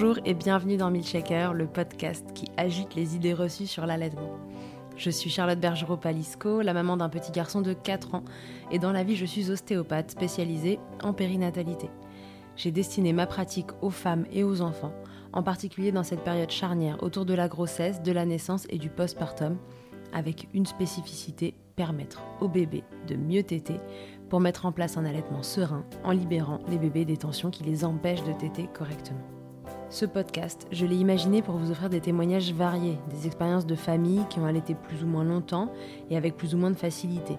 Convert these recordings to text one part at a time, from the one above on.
Bonjour et bienvenue dans Milkshaker, le podcast qui agite les idées reçues sur l'allaitement. Je suis Charlotte Bergerot-Palisco, la maman d'un petit garçon de 4 ans, et dans la vie je suis ostéopathe spécialisée en périnatalité. J'ai destiné ma pratique aux femmes et aux enfants, en particulier dans cette période charnière autour de la grossesse, de la naissance et du postpartum, avec une spécificité permettre au bébé de mieux téter pour mettre en place un allaitement serein en libérant les bébés des tensions qui les empêchent de téter correctement. Ce podcast, je l'ai imaginé pour vous offrir des témoignages variés, des expériences de familles qui ont allaité plus ou moins longtemps et avec plus ou moins de facilité.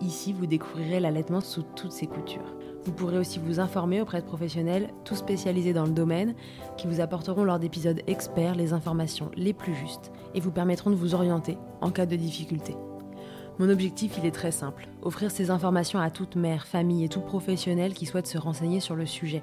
Ici, vous découvrirez l'allaitement sous toutes ses coutures. Vous pourrez aussi vous informer auprès de professionnels, tous spécialisés dans le domaine, qui vous apporteront lors d'épisodes experts les informations les plus justes et vous permettront de vous orienter en cas de difficulté. Mon objectif, il est très simple, offrir ces informations à toute mère, famille et tout professionnel qui souhaite se renseigner sur le sujet,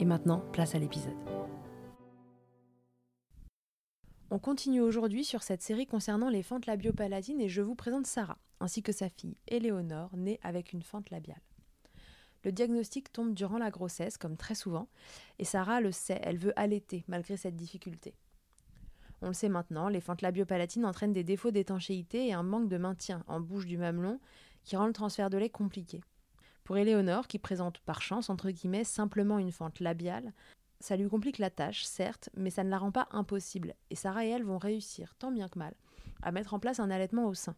Et maintenant, place à l'épisode. On continue aujourd'hui sur cette série concernant les fentes labiopalatines et je vous présente Sarah, ainsi que sa fille Éléonore, née avec une fente labiale. Le diagnostic tombe durant la grossesse, comme très souvent, et Sarah le sait, elle veut allaiter malgré cette difficulté. On le sait maintenant, les fentes labiopalatines entraînent des défauts d'étanchéité et un manque de maintien en bouche du mamelon qui rend le transfert de lait compliqué. Pour Éléonore, qui présente par chance, entre guillemets, simplement une fente labiale, ça lui complique la tâche, certes, mais ça ne la rend pas impossible, et Sarah et elle vont réussir, tant bien que mal, à mettre en place un allaitement au sein.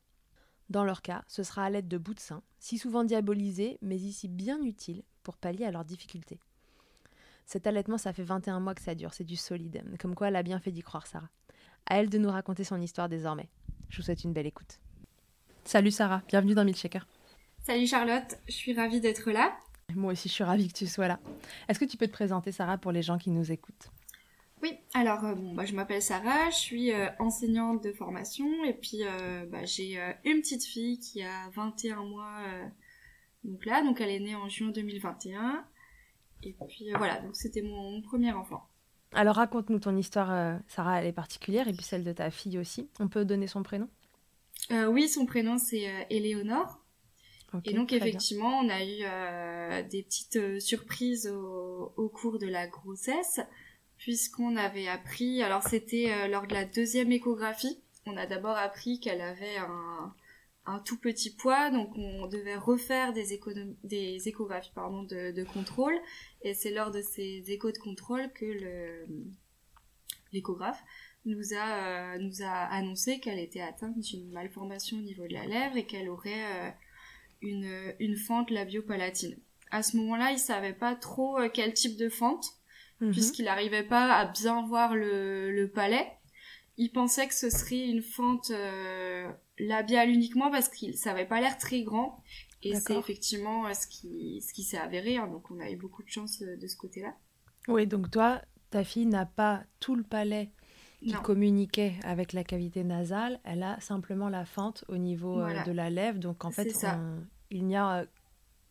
Dans leur cas, ce sera à l'aide de bouts de sein, si souvent diabolisés, mais ici bien utiles pour pallier à leurs difficultés. Cet allaitement, ça fait 21 mois que ça dure, c'est du solide, comme quoi elle a bien fait d'y croire, Sarah. À elle de nous raconter son histoire désormais. Je vous souhaite une belle écoute. Salut Sarah, bienvenue dans Milkshaker. Salut Charlotte, je suis ravie d'être là. Moi aussi, je suis ravie que tu sois là. Est-ce que tu peux te présenter, Sarah, pour les gens qui nous écoutent? Oui, alors euh, bon, bah, je m'appelle Sarah, je suis euh, enseignante de formation et puis euh, bah, j'ai une petite fille qui a 21 mois donc là, donc elle est née en juin 2021 et puis voilà, donc c'était mon, premier enfant. Alors raconte-nous ton histoire, Sarah, elle est particulière et puis celle de ta fille aussi. On peut donner son prénom? Oui, son prénom c'est Éléonore. Et donc effectivement, on a eu des petites surprises au, cours de la grossesse puisqu'on avait appris, alors c'était euh, lors de la deuxième échographie, on a d'abord appris qu'elle avait un, tout petit poids, donc on devait refaire des, des échographies pardon, de, contrôle, et c'est lors de ces échos de contrôle que l'échographe nous a, euh, nous a annoncé qu'elle était atteinte d'une malformation au niveau de la lèvre et qu'elle aurait euh, une, une fente labiopalatine. À ce moment-là, il savait pas trop quel type de fente, Mhm. puisqu'il n'arrivait pas à bien voir le, palais. Il pensait que ce serait une fente euh, labiale uniquement parce qu'il ça avait pas l'air très grand. Et c'est effectivement euh, ce qui, ce qui s'est avéré. Hein. donc on a eu beaucoup de chance euh, de ce côté-là. Oui, donc toi, ta fille n'a pas tout le palais qui communiquait avec la cavité nasale. Elle a simplement la fente au niveau de la lèvre. Donc en fait, il n'y a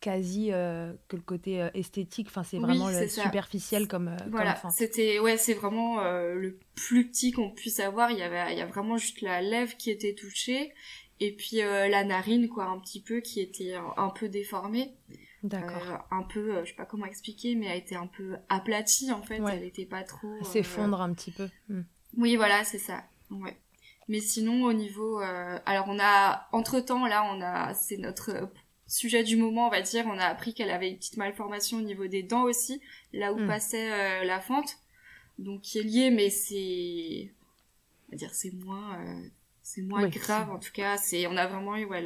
quasi euh, que le côté euh, esthétique. Enfin c'est vraiment le superficiel comme euh, voilà. c'était ouais c'est vraiment le plus petit qu'on puisse avoir. Il y avait il y a vraiment juste la lèvre qui était touchée et puis la narine quoi un petit peu qui était un, peu déformée. D'accord. Un peu je sais pas comment expliquer mais elle était un peu aplatie en fait. Elle était pas trop s'effondre un petit peu. Hmm. Oui voilà c'est ça ouais mais sinon au niveau alors on a entre temps là on a c'est notre sujet du moment, on va dire, on a appris qu'elle avait une petite malformation au niveau des dents aussi, là où hmm. passait euh, la fente, donc qui est lié, mais c'est, on va dire, c'est moins, euh, c'est moins grave en tout cas. C'est, on a vraiment eu ouais,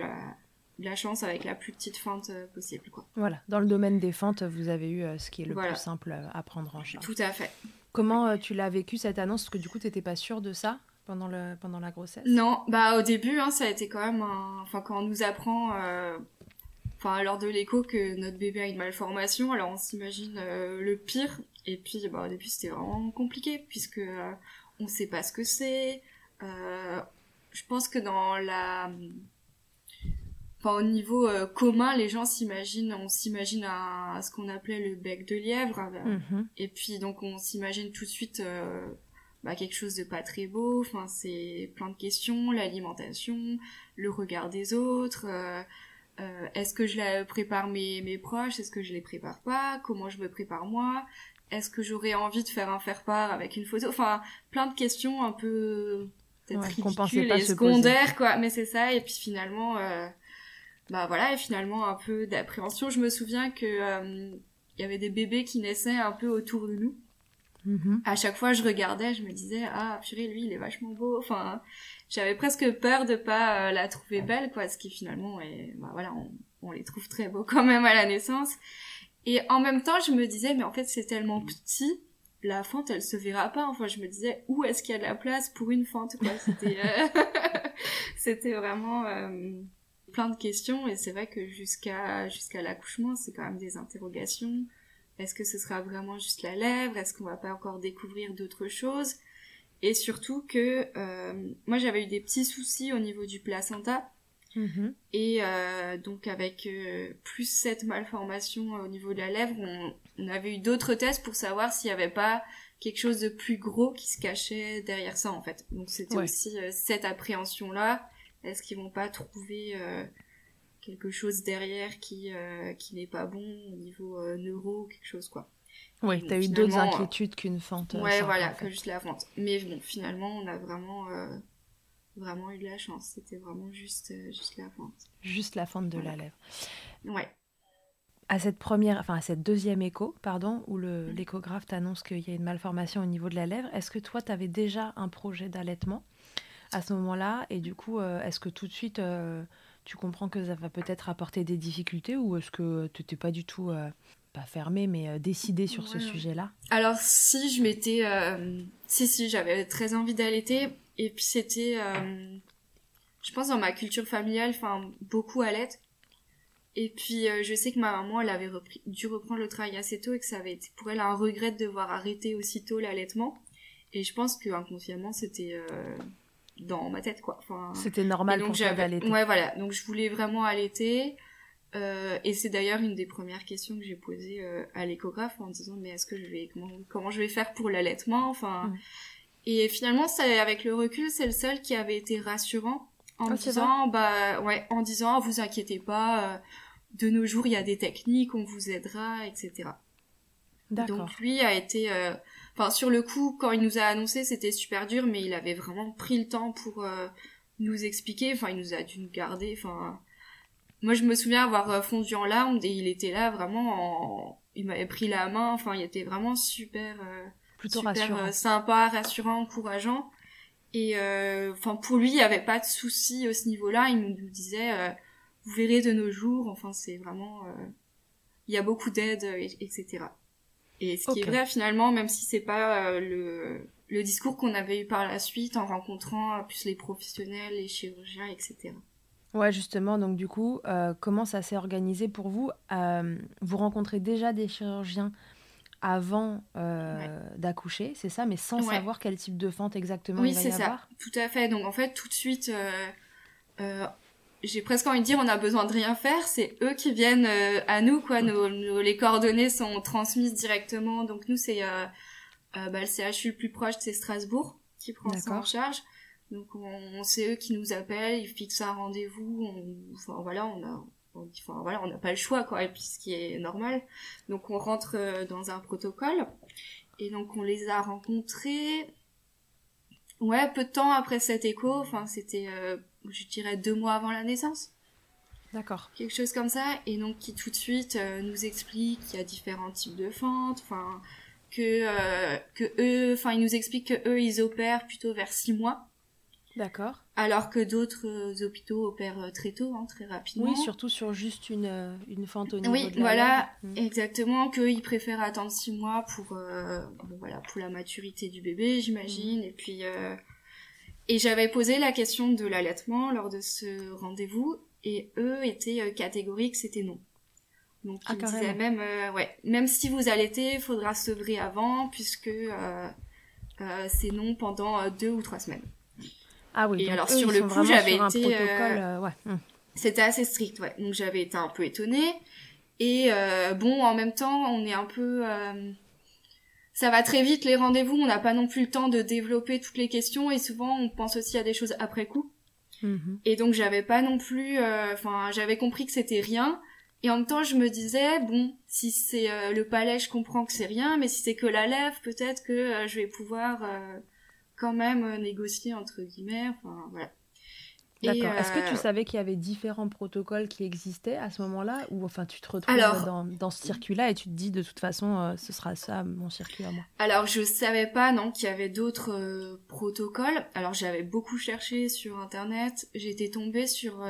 la, chance avec la plus petite fente euh, possible, quoi. Voilà, dans le domaine des fentes, vous avez eu ce qui est le plus simple à prendre en charge. Tout à fait. Comment tu l'as vécu cette annonce? Parce que du coup, tu n'étais pas sûre de ça pendant, la grossesse? Non, bah au début, hein, ça a été quand même, enfin quand on nous apprend enfin lors de l'écho que notre bébé a une malformation alors on s'imagine euh, le pire. Et puis bah, au début c'était vraiment compliqué puisque euh, on sait pas ce que c'est. Euh, je pense que dans la Enfin, au niveau euh, commun, les gens s'imaginent, on s'imagine à, ce qu'on appelait le bec de lièvre, mhm. et puis donc on s'imagine tout de suite euh, bah, quelque chose de pas très beau. Enfin, c'est plein de questions, l'alimentation, le regard des autres. Euh, est-ce que je la prépare mes, mes proches? Est-ce que je les prépare pas? Comment je me prépare moi? Est-ce que j'aurais envie de faire un faire-part avec une photo? Enfin, plein de questions un peu peut-être ridicules et secondaires, quoi. Mais c'est ça. Et puis finalement, bah voilà, et finalement un peu d'appréhension. Je me souviens que il euh, y avait des bébés qui naissaient un peu autour de nous. Mm-hmm. À chaque fois, je regardais, je me disais ah purée, lui, il est vachement beau. Enfin, j'avais presque peur de pas euh, la trouver belle, quoi. Ce qui finalement est, bah voilà, on, on les trouve très beaux quand même à la naissance. Et en même temps, je me disais mais en fait c'est tellement petit la fente elle se verra pas enfin je me disais où est-ce qu'il y a de la place pour une fente quoi? C'était euh, c'était vraiment plein de questions et c'est vrai que jusqu'à jusqu'à l'accouchement, c'est quand même des interrogations. Est-ce que ce sera vraiment juste la lèvre? Est-ce qu'on va pas encore découvrir d'autres choses? Et surtout que euh, moi j'avais eu des petits soucis au niveau du placenta. Mm-hmm. Et euh, donc avec euh, plus cette malformation au niveau de la lèvre, on, avait eu d'autres tests pour savoir s'il n'y avait pas quelque chose de plus gros qui se cachait derrière ça en fait. Donc c'était aussi cette appréhension là est-ce qu'ils vont pas trouver euh, quelque chose derrière qui euh, qui n'est pas bon au niveau euh, neuro quelque chose quoi? Oui t'as eu d'autres inquiétudes qu'une fente ouais voilà que juste la fente. Mais bon finalement on a vraiment vraiment eu de la chance. C'était vraiment juste juste la fente. Juste la fente de la lèvre. Ouais. À cette première, enfin à cette deuxième écho, pardon, où mm. l'échographe t'annonce qu'il y a une malformation au niveau de la lèvre, est-ce que toi, tu avais déjà un projet d'allaitement? À ce moment-là Et du coup, euh, est-ce que tout de suite, euh, tu comprends que ça va peut-être apporter des difficultés ou est-ce que tu n'étais pas du tout, euh, pas fermé, mais décidé sur ce sujet-là? Alors, si je m'étais. si, si, j'avais très envie d'allaiter. Et puis, c'était. je pense dans ma culture familiale, enfin, beaucoup allait. Et puis, je sais que ma maman, elle avait dû reprendre le travail assez tôt et que ça avait été pour elle un regret de devoir arrêter aussitôt l'allaitement. Et je pense que inconsciemment, c'était dans ma tête quoi. Enfin, C'était normal donc pour d'allaiter. Ouais voilà, donc je voulais vraiment allaiter. Euh, et c'est d'ailleurs une des premières questions que j'ai posées euh, à l'échographe en disant mais est-ce que je vais comment, comment je vais faire pour l'allaitement enfin mm. et finalement c'est avec le recul c'est le seul qui avait été rassurant en ah, disant bah ouais en disant vous inquiétez pas euh, de nos jours il y a des techniques on vous aidera etc donc lui a été Enfin, sur le coup, quand il nous a annoncé, c'était super dur, mais il avait vraiment pris le temps pour euh, nous expliquer. Enfin, il nous a dû nous garder. Enfin, moi, je me souviens avoir euh, fondu en larmes et il était là vraiment. En... Il m'avait pris la main. Enfin, il était vraiment super, euh, plutôt super rassurant. sympa, rassurant, encourageant. Et enfin, pour lui, il n'y avait pas de souci à ce niveau-là. Il nous disait, vous verrez de nos jours. Enfin, c'est vraiment, il y a beaucoup d'aide, etc. Et ce qui est vrai finalement, même si c'est pas euh, le, le discours qu'on avait eu par la suite en rencontrant euh, plus les professionnels, les chirurgiens, etc. Ouais, justement, donc du coup, euh, comment ça s'est organisé pour vous? Vous rencontrez déjà des chirurgiens avant d'accoucher, c'est ça, mais sans savoir quel type de fente exactement oui, il va y avoir Oui, c'est ça, tout à fait. Donc en fait, tout de suite, j'ai presque envie de dire on a besoin de rien faire, c'est eux qui viennent euh, à nous quoi. Nos, les coordonnées sont transmises directement, donc nous c'est euh, euh, bah, le CHU le plus proche c'est Strasbourg qui prend ça en charge. Donc on, c'est eux qui nous appellent, ils fixent un rendez-vous, enfin voilà on a enfin voilà on n'a pas le choix quoi et puis ce qui est normal. Donc on rentre dans un protocole et donc on les a rencontrés. Ouais, peu de temps après cet écho, enfin c'était je dirais deux mois avant la naissance. D'accord. Quelque chose comme ça, et donc qui tout de suite euh, nous explique qu'il y a différents types de fentes, enfin que euh, que eux, enfin ils nous expliquent que eux ils opèrent plutôt vers six mois. D'accord. Alors que d'autres euh, hôpitaux opèrent très tôt, hein, très rapidement. Oui, surtout sur juste une, une fente au niveau oui, de la voilà, mm. exactement, qu'ils préfèrent attendre six mois pour, bon, voilà, pour la maturité du bébé, j'imagine, mm. et puis et j'avais posé la question de l'allaitement lors de ce rendez-vous et eux étaient euh, catégoriques, c'était non. Donc ils ah, disaient même, euh, ouais, même si vous allaitez, il faudra sevrer avant puisque euh, c'est non pendant deux ou trois semaines. Ah oui. Et alors sur le coup, j'avais été. ouais. Hmm. C'était assez strict, ouais. Donc j'avais été un peu étonnée. Et bon, en même temps, on est un peu ça va très vite les rendez-vous, on n'a pas non plus le temps de développer toutes les questions et souvent on pense aussi à des choses après coup. Mhm. Et donc j'avais pas non plus, euh, enfin j'avais compris que c'était rien. Et en même temps je me disais bon si c'est euh, le palais je comprends que c'est rien, mais si c'est que la lèvre peut-être que euh, je vais pouvoir quand même négocier entre guillemets. Enfin voilà. D'accord. Est-ce que tu savais qu'il y avait différents protocoles qui existaient à ce moment-là Ou enfin, tu te retrouves dans, dans, ce circuit-là et tu te dis de toute façon, ce sera ça mon circuit à moi? Alors, je savais pas, non, qu'il y avait d'autres protocoles. Alors, j'avais beaucoup cherché sur Internet. J'étais tombée sur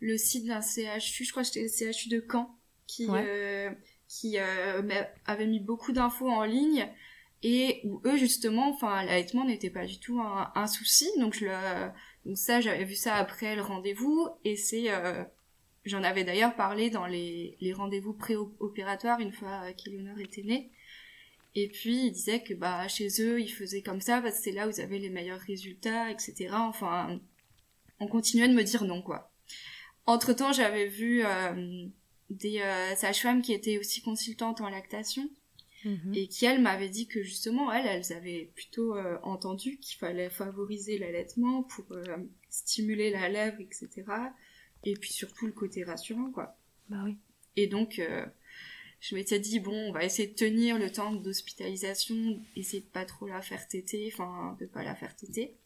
le site d'un CHU, je crois que c'était le CHU de Caen, qui, qui avait mis beaucoup d'infos en ligne et où eux justement enfin l'allaitement n'était pas du tout un, un, souci donc je le donc ça, j'avais vu ça après le rendez-vous et c'est, euh, j'en avais d'ailleurs parlé dans les, les rendez-vous pré-opératoires une fois qu'Eleonore était née. Et puis il disait que bah chez eux ils faisaient comme ça parce que c'est là où ils avaient les meilleurs résultats, etc. Enfin, on continuait de me dire non quoi. Entre temps, j'avais vu euh, des euh, sages-femmes qui étaient aussi consultantes en lactation Mhm. et qui elle m'avait dit que justement elles elles avaient plutôt euh, entendu qu'il fallait favoriser l'allaitement pour euh, stimuler la lèvre etc et puis surtout le côté rassurant quoi. Bah oui. Et donc euh, je m'étais dit bon on va essayer de tenir le temps d'hospitalisation essayer de pas trop la faire téter enfin de pas la faire téter.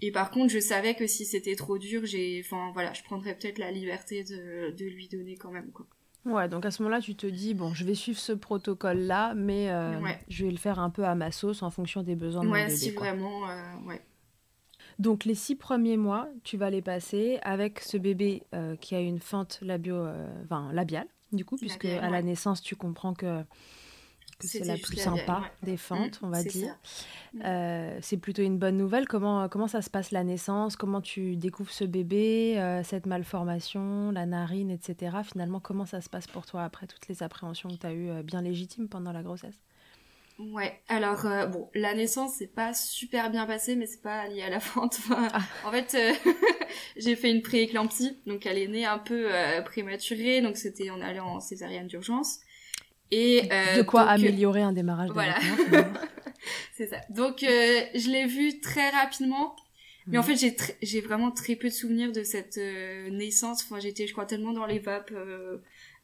Et par contre je savais que si c'était trop dur j'ai enfin voilà je prendrais peut-être la liberté de, de lui donner quand même quoi Ouais, donc à ce moment-là, tu te dis, bon, je vais suivre ce protocole-là, mais euh, je vais le faire un peu à ma sauce en fonction des besoins de ouais, mon bébé. si vraiment, euh, ouais. Donc les six premiers mois, tu vas les passer avec ce bébé euh, qui a une fente labio, enfin, labiale, du coup, puisque à la naissance, tu comprends que c'est la plus sympa des fentes, mm, on va dire. Euh, c'est plutôt une bonne nouvelle. Comment, comment ça se passe la naissance? Comment tu découvres ce bébé, euh, cette malformation, la narine, etc. Finalement, comment ça se passe pour toi après toutes les appréhensions que tu as eues euh, bien légitimes pendant la grossesse? Ouais, alors bon, la naissance c'est pas super bien passé, mais c'est pas lié à la fente. Ah. En fait, j'ai fait une prééclampsie, donc elle est née un peu prématurée, donc c'était en allant en césarienne d'urgence. Et euh, de quoi améliorer un démarrage. Voilà. c'est ça. Donc euh, je l'ai vu très rapidement. Mais en mhm. fait, j'ai j'ai vraiment très peu de souvenirs de cette euh, naissance. Enfin, j'étais, je crois, tellement dans les vapes euh,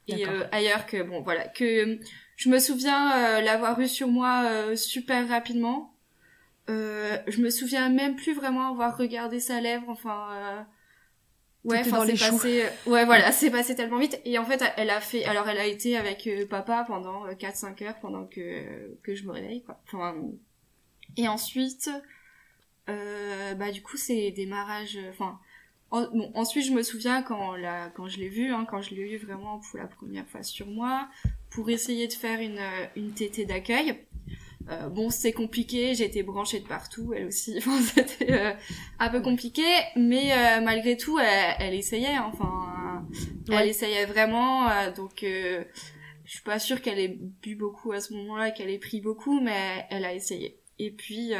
et ailleurs que bon, voilà, que je me souviens l'avoir eu sur moi super rapidement. je me souviens même plus vraiment avoir regardé sa lèvre. Enfin, Ouais, enfin c'est passé euh, ouais voilà, c'est passé tellement vite. Et en fait elle a fait alors elle a été avec euh, papa pendant 4 euh, 5 heures pendant que que je me réveille quoi. Enfin et ensuite euh, bah du coup c'est démarrage enfin bon, ensuite je me souviens quand la quand je l'ai vu hein, quand je l'ai eu vraiment pour la première fois sur moi pour essayer de faire une une tétée d'accueil euh, bon, c'est compliqué, j'ai été branchée de partout, elle aussi. Enfin, c'était euh, un peu compliqué, mais euh, malgré tout, elle, essayait. Enfin, elle essayait vraiment. donc, je suis pas sûre qu'elle ait bu beaucoup à ce moment-là, qu'elle ait pris beaucoup, mais elle a essayé. Et puis,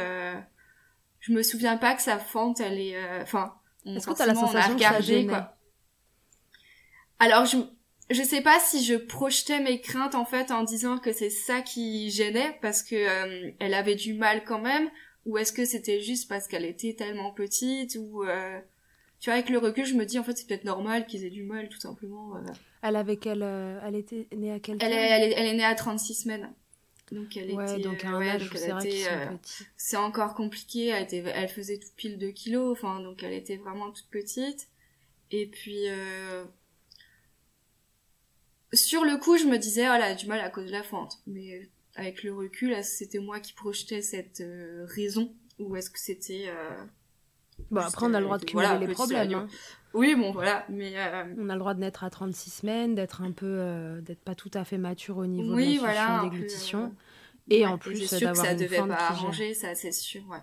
je me souviens pas que sa fente, elle est. Enfin, est-ce que t'as la sensation que ça quoi. Alors, je, je sais pas si je projetais mes craintes en fait en disant que c'est ça qui gênait parce que euh, elle avait du mal quand même ou est-ce que c'était juste parce qu'elle était tellement petite ou euh, tu vois avec le recul je me dis en fait c'est peut-être normal qu'ils aient du mal tout simplement euh. elle avait quelle elle était née à quel elle est, elle est, elle est née à 36 semaines. Donc elle ouais, était donc un âge c'est encore compliqué elle était elle faisait tout pile 2 kilos enfin donc elle était vraiment toute petite. Et puis sur le coup, je me disais, oh elle a du mal à cause de la fente. Mais avec le recul, c'était moi qui projetais cette euh, raison? Ou est-ce que c'était euh, Bon, après, on a le droit de cumuler les problèmes. Hein. Oui, bon, voilà, mais... Euh, on a le droit de naître à 36 semaines, d'être un peu... d'être pas tout à fait mature au niveau de la voilà, déglutition. Et en plus, d'avoir une ça devait pas arranger, ça, c'est sûr, ouais.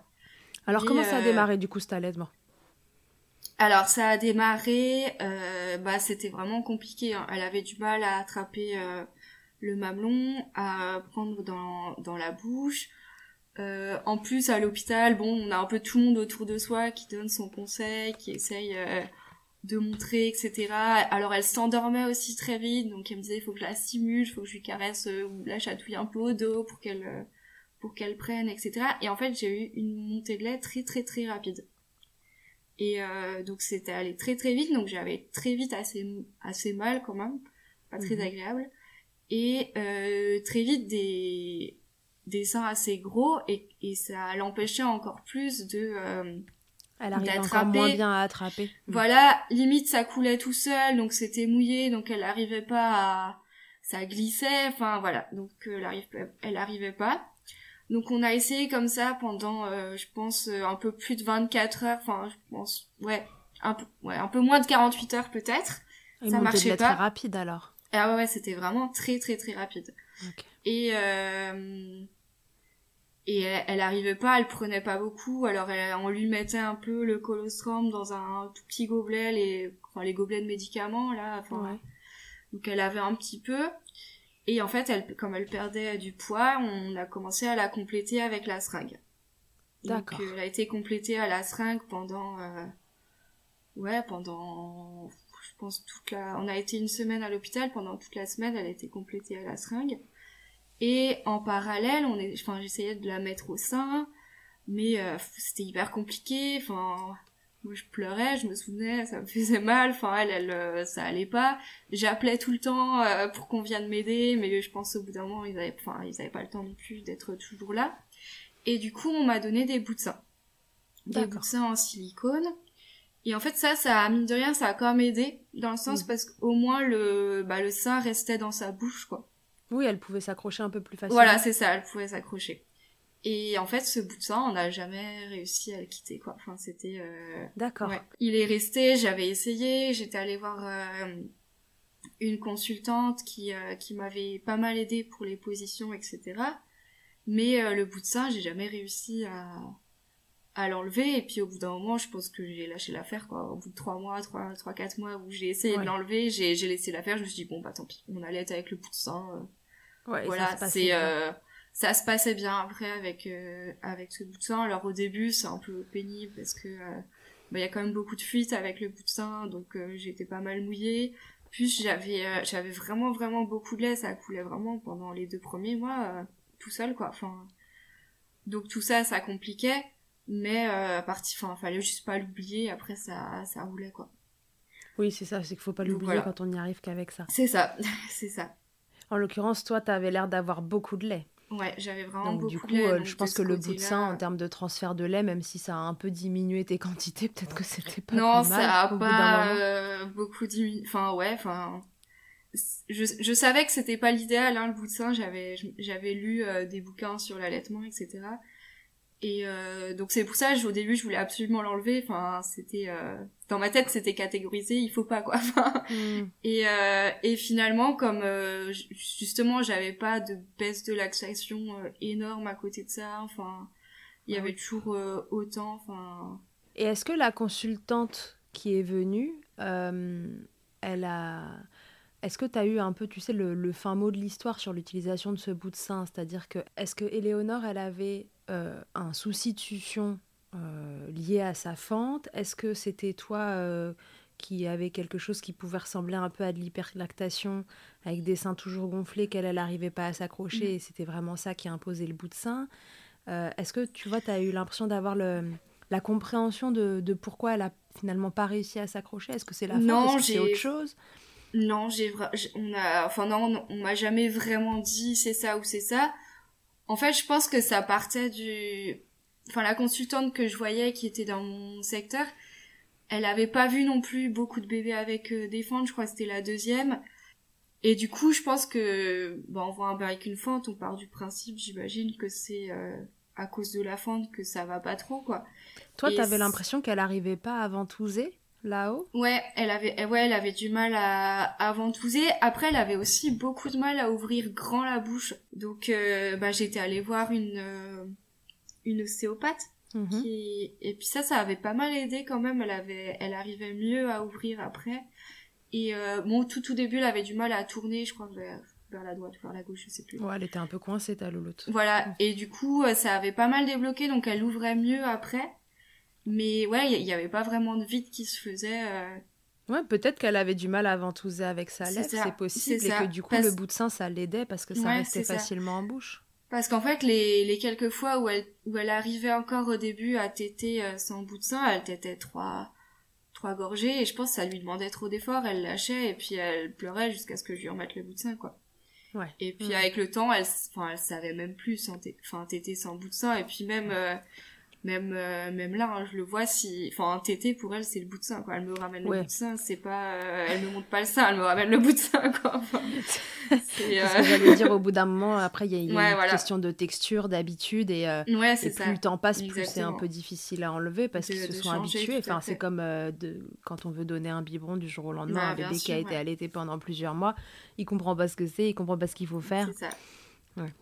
Alors, comment ça a démarré, du coup, cet allaitement alors ça a démarré, euh, bah c'était vraiment compliqué. Hein. Elle avait du mal à attraper euh, le mamelon, à prendre dans, dans la bouche. Euh, en plus, à l'hôpital, bon, on a un peu tout le monde autour de soi qui donne son conseil, qui essaye euh, de montrer, etc. Alors, elle s'endormait aussi très vite, donc elle me disait, il faut que je la stimule, il faut que je lui caresse ou la chatouille un peu au dos pour qu'elle pour qu'elle prenne, etc. Et en fait, j'ai eu une montée de lait très très très rapide. Et donc, c'était allé très très vite, donc j'avais très vite assez assez mal quand même, pas très mhm. agréable. Et très vite des des seins assez gros et, et ça l'empêchait encore plus de euh, elle arrivait encore moins bien à attraper. Mm. Voilà, limite ça coulait tout seul, donc c'était mouillé, donc elle arrivait pas à... Ça glissait, enfin voilà, donc euh, elle, arrive... elle arrivait pas. Donc on a essayé comme ça pendant, euh, je pense, euh, un peu plus de 24 heures, enfin je pense, ouais, un peu, ouais, un peu moins de 48 heures peut-être. Ça marchait pas. très rapide alors. Ah ouais, ouais c'était vraiment très très très rapide. Et euh, et elle, elle, arrivait pas, elle prenait pas beaucoup, alors on lui mettait un peu le colostrum dans un tout petit gobelet, les, enfin les gobelets de médicaments là, enfin, donc elle avait un petit peu. Et en fait, elle, comme elle perdait du poids, on a commencé à la compléter avec la seringue. D'accord. Donc, elle a été complétée à la seringue pendant, euh, ouais, pendant, je pense toute la, on a été une semaine à l'hôpital, pendant toute la semaine, elle a été complétée à la seringue. Et en parallèle, on est, enfin, j'essayais de la mettre au sein, mais euh, c'était hyper compliqué. Enfin, moi je pleurais, je me souvenais, ça me faisait mal. Enfin, elle, elle, euh, ça allait pas. J'appelais tout le temps euh, pour qu'on vienne m'aider, mais je pense au bout d'un moment, ils avaient, enfin, ils avaient pas le temps non plus d'être toujours là. Et du coup, on m'a donné des bouts de sein, des bouts de sein en silicone. Et en fait, ça, ça, mine de rien, ça a quand même aidé, dans le sens parce qu'au moins le, bah, le sein restait dans sa bouche, quoi. Oui, elle pouvait s'accrocher un peu plus facilement. Voilà, c'est ça, elle pouvait s'accrocher. Et en fait, ce bout de sang, on n'a jamais réussi à le quitter, quoi. Enfin, c'était... Euh... D'accord. Il est resté, j'avais essayé, j'étais allée voir euh, une consultante qui, euh, qui m'avait pas mal aidé pour les positions, etc. Mais euh, le bout de sang, j'ai jamais réussi à, à l'enlever. Et puis au bout d'un moment, je pense que j'ai lâché l'affaire, quoi. Au bout de trois mois, trois, trois, quatre mois où j'ai essayé de l'enlever, j'ai, j'ai laissé l'affaire. Je me suis dit, bon, bah tant pis, on allait être avec le bout de sang voilà, c'est euh, ça se passait bien après avec euh, avec ce bout de sein. Alors au début, c'est un peu pénible parce que euh, bah, il y a quand même beaucoup de fuites avec le bout de sein, donc j'étais pas mal mouillée. Puis j'avais j'avais vraiment vraiment beaucoup de lait, ça coulait vraiment pendant les deux premiers mois tout seul quoi. Enfin donc tout ça ça compliquait, mais à partir enfin fallait juste pas l'oublier. Après ça ça roulait quoi. Oui, c'est ça, c'est qu'il faut pas l'oublier quand on n'y arrive qu'avec ça. C'est ça, c'est ça. En l'occurrence, toi, tu avais l'air d'avoir beaucoup de lait. Ouais, j'avais vraiment beaucoup du coup. Euh, je pense que le bout de sein, en termes de transfert de lait, même si ça a un peu diminué tes quantités, peut-être que c'était pas Non, ça a pas euh, beaucoup diminué. Enfin, ouais, enfin... Je, je savais que c'était pas l'idéal, hein, le bout de sein. J'avais, j'avais lu euh, des bouquins sur l'allaitement, etc. Et euh, donc c'est pour ça, au début, je voulais absolument l'enlever. Enfin, c'était euh, dans ma tête, c'était catégorisé, il faut pas quoi. Mm. et euh, et finalement, comme justement, j'avais pas de baisse de laxation énorme à côté de ça. Enfin, il y ah avait toujours autant. Enfin. Et est-ce que la consultante qui est venue, elle a est-ce que tu as eu un peu, tu sais, le, le fin mot de l'histoire sur l'utilisation de ce bout de sein? C'est-à-dire que, est-ce que Éléonore, elle avait un souci de succion euh, lié à sa fente. Est-ce que c'était toi euh, qui avait quelque chose qui pouvait ressembler un peu à de l'hyperlactation, avec des seins toujours gonflés, qu'elle n'arrivait pas à s'accrocher, mm. et c'était vraiment ça qui imposait le bout de sein? Est-ce que tu vois, tu as eu l'impression d'avoir la compréhension de, pourquoi elle a finalement pas réussi à s'accrocher? Est-ce que c'est la fente Est-ce c'est autre chose? Non, j'ai on a enfin non, on m'a jamais vraiment dit c'est ça ou c'est ça. En fait, je pense que ça partait du... Enfin, la consultante que je voyais qui était dans mon secteur, elle avait pas vu non plus beaucoup de bébés avec euh, des fentes, je crois que c'était la deuxième. Et du coup, je pense que, bon, on voit un bébé avec une fente, on part du principe, j'imagine, que c'est euh, à cause de la fente que ça va pas trop, quoi. Toi, t'avais l'impression qu'elle arrivait pas à ventouser là-haut Ouais, elle avait, eh ouais, elle avait du mal à, à ventouser. Après, elle avait aussi beaucoup de mal à ouvrir grand la bouche. Donc, euh, bah, j'étais allée voir une euh, une ostéopathe. Mhm. Qui... Et puis ça, ça avait pas mal aidé quand même. Elle avait, elle arrivait mieux à ouvrir après. Et euh, bon, tout tout début, elle avait du mal à tourner. Je crois vers vers la droite ou vers la gauche, je sais plus. Ouais, elle était un peu coincée ta louloute. Voilà, et du coup, ça avait pas mal débloqué, donc elle ouvrait mieux après. Mais ouais, il y, avait pas vraiment de vide qui se faisait. Ouais, peut-être qu'elle avait du mal à ventouser avec sa lèvre, c'est possible, et que du coup le bout de sein ça l'aidait parce que ça restait facilement en bouche. Parce qu'en fait, les, les quelques fois où elle, où elle arrivait encore au début à téter euh, sans bout de sein, elle tétait trois, trois gorgées, et je pense que ça lui demandait trop d'efforts, elle lâchait, et puis elle pleurait jusqu'à ce que je lui remette le bout de sein, quoi. Ouais. Et puis avec le temps, elle, enfin, elle savait même plus, téter sans bout de sein, et puis même, euh, même euh, même là hein, je le vois si enfin un tété pour elle c'est le bout de sein quoi. Elle me ramène le bout de sein c'est pas euh, elle me monte pas le sein elle me ramène le bout de sein quoi. Enfin, c'est euh... ce que j'allais dire au bout d'un moment après il y a, une question de texture d'habitude et, ouais, et plus le temps passe plus c'est un peu difficile à enlever parce qu'ils se sont habitués. enfin c'est comme de quand on veut donner un biberon du jour au lendemain à un bébé qui a été allaité pendant plusieurs mois il comprend pas ce que c'est il comprend pas ce qu'il faut faire. Ça.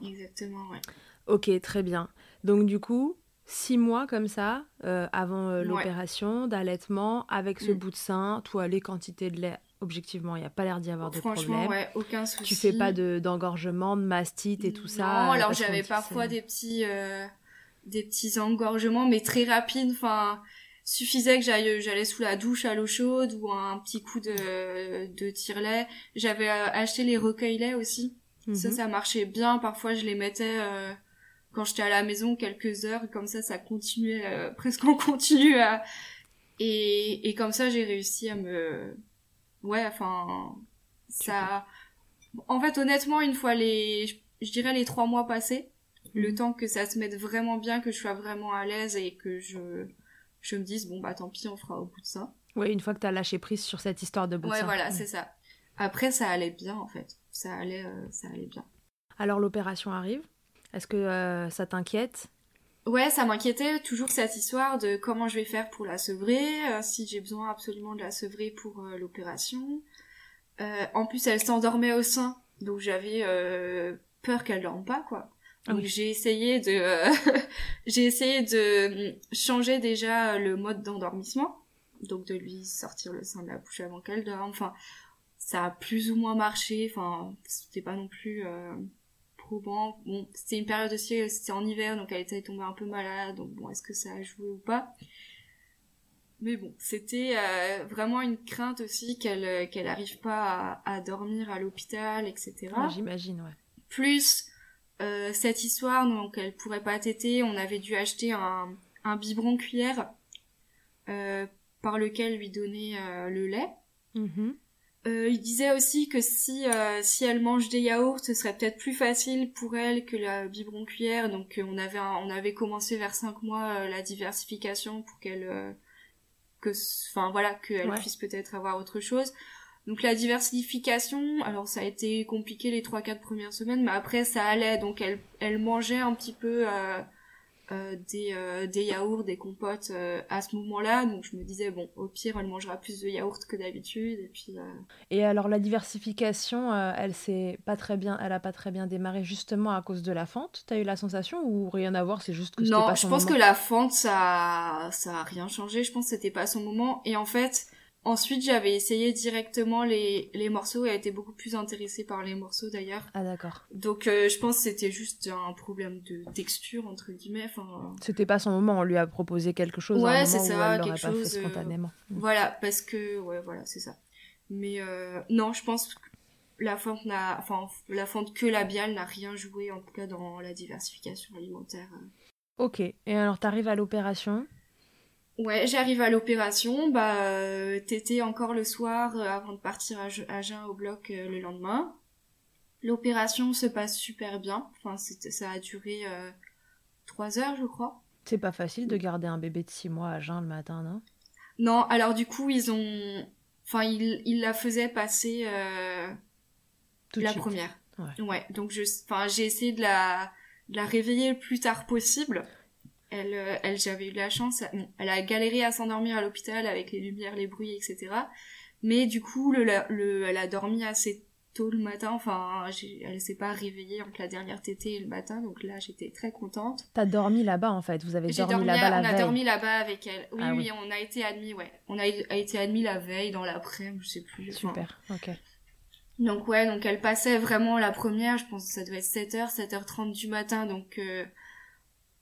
Exactement ouais. Ok très bien. Donc du coup six mois comme ça, euh, avant euh, l'opération d'allaitement, avec ce mm. bout de sein, toi, les quantités de lait, objectivement, il n'y a pas l'air d'y avoir de problème. Franchement, ouais, aucun souci. Tu fais pas d'engorgement, de, mastite et tout ça Non, alors j'avais parfois des petits, euh, des petits engorgements, mais très rapides, enfin suffisait que j'aille j'allais sous la douche à l'eau chaude ou un petit coup de de tire-lait j'avais acheté les recueils aussi ça mhm. ça marchait bien parfois je les mettais quand j'étais à la maison quelques heures comme ça ça continuait euh, presque en continu à... et et comme ça j'ai réussi à me ouais enfin ça en fait honnêtement une fois les je dirais les trois mois passés le mhm. temps que ça se mette vraiment bien que je sois vraiment à l'aise et que je je me dise bon bah tant pis on fera au bout de ça. Ouais une fois que t'as lâché prise sur cette histoire de bout ouais voilà c'est ça. Après ça allait bien en fait. Ça allait euh, ça allait bien. Alors l'opération arrive est-ce que euh, ça t'inquiète? Ouais, ça m'inquiétait toujours cette histoire de comment je vais faire pour la sevrer, euh, si j'ai besoin absolument de la sevrer pour euh, l'opération. en plus, elle s'endormait au sein, donc j'avais peur qu'elle dorme pas, quoi. Donc j'ai essayé de j'ai essayé de changer déjà le mode d'endormissement, donc de lui sortir le sein de la bouche avant qu'elle dorme. Enfin, ça a plus ou moins marché. Enfin, c'était pas non plus Bon, c'était une période aussi, c'était en hiver, donc elle était tombée un peu malade, donc bon, est-ce que ça a joué ou pas? Mais bon, c'était euh, vraiment une crainte aussi qu'elle euh, qu'elle arrive pas à, dormir à l'hôpital, etc. J'imagine, ouais. Plus euh, cette histoire, donc elle pourrait pas téter, on avait dû acheter un, un biberon cuillère par lequel lui donner le lait. Mm-hmm. Euh, il disait aussi que si euh, si elle mange des yaourts, ce serait peut-être plus facile pour elle que la biberon cuillère. Donc euh, on avait on avait commencé vers 5 mois la diversification pour qu'elle que enfin voilà qu'elle puisse peut-être avoir autre chose. Donc la diversification, alors ça a été compliqué les 3 4 premières semaines, mais après ça allait. Donc elle elle mangeait un petit peu euh, des, euh, des yaourts, des compotes euh, à ce moment-là. Donc je me disais, bon, au pire, elle mangera plus de yaourts que d'habitude. Et puis. Et alors la diversification, elle s'est pas très bien, elle a pas très bien démarré justement à cause de la fente. T'as eu la sensation ou rien à voir, c'est juste que c'était pas son. Non, je pense que la fente, ça, ça a rien changé. Je pense que c'était pas son moment. Et en fait, Ensuite, j'avais essayé directement les, les morceaux et elle été beaucoup plus intéressée par les morceaux d'ailleurs. Ah d'accord. Donc euh, je pense que c'était juste un problème de texture entre guillemets. Enfin. C'était pas son moment. On lui a proposé quelque chose. Ouais, c'est ça, quelque chose. Pas fait euh, spontanément. Voilà, parce que ouais, voilà, c'est ça. Mais euh, non, je pense que la fente n'a, enfin la fente que labiale n'a rien joué en tout cas dans la diversification alimentaire. Ok. Et alors t'arrives à l'opération? Ouais, j'arrive à l'opération, bah euh, tété encore le soir euh, avant de partir à, à Jeun au bloc euh, le lendemain. L'opération se passe super bien, enfin ça a duré trois heures je crois. C'est pas facile de garder un bébé de six mois à Jeun le matin, non? Non, alors du coup ils ont, enfin ils, ils la faisaient passer la première. Ouais. ouais. donc je, enfin j'ai essayé de la, de la réveiller le plus tard possible elle, euh, elle j'avais eu la chance, elle a galéré à s'endormir à l'hôpital avec les lumières, les bruits, etc. Mais du coup, le, le, elle a dormi assez tôt le matin. Enfin, elle s'est pas réveillée entre la dernière tétée le matin, donc là, j'étais très contente. T'as dormi là-bas en fait. Vous avez dormi, là-bas la veille. On a dormi là-bas avec elle. Oui, ah oui, on a été admis, ouais. On a, été admis la veille dans l'après, je sais plus. Super. ok. Donc ouais, donc elle passait vraiment la première, je pense que ça devait être 7h, 7h30 du matin, donc euh,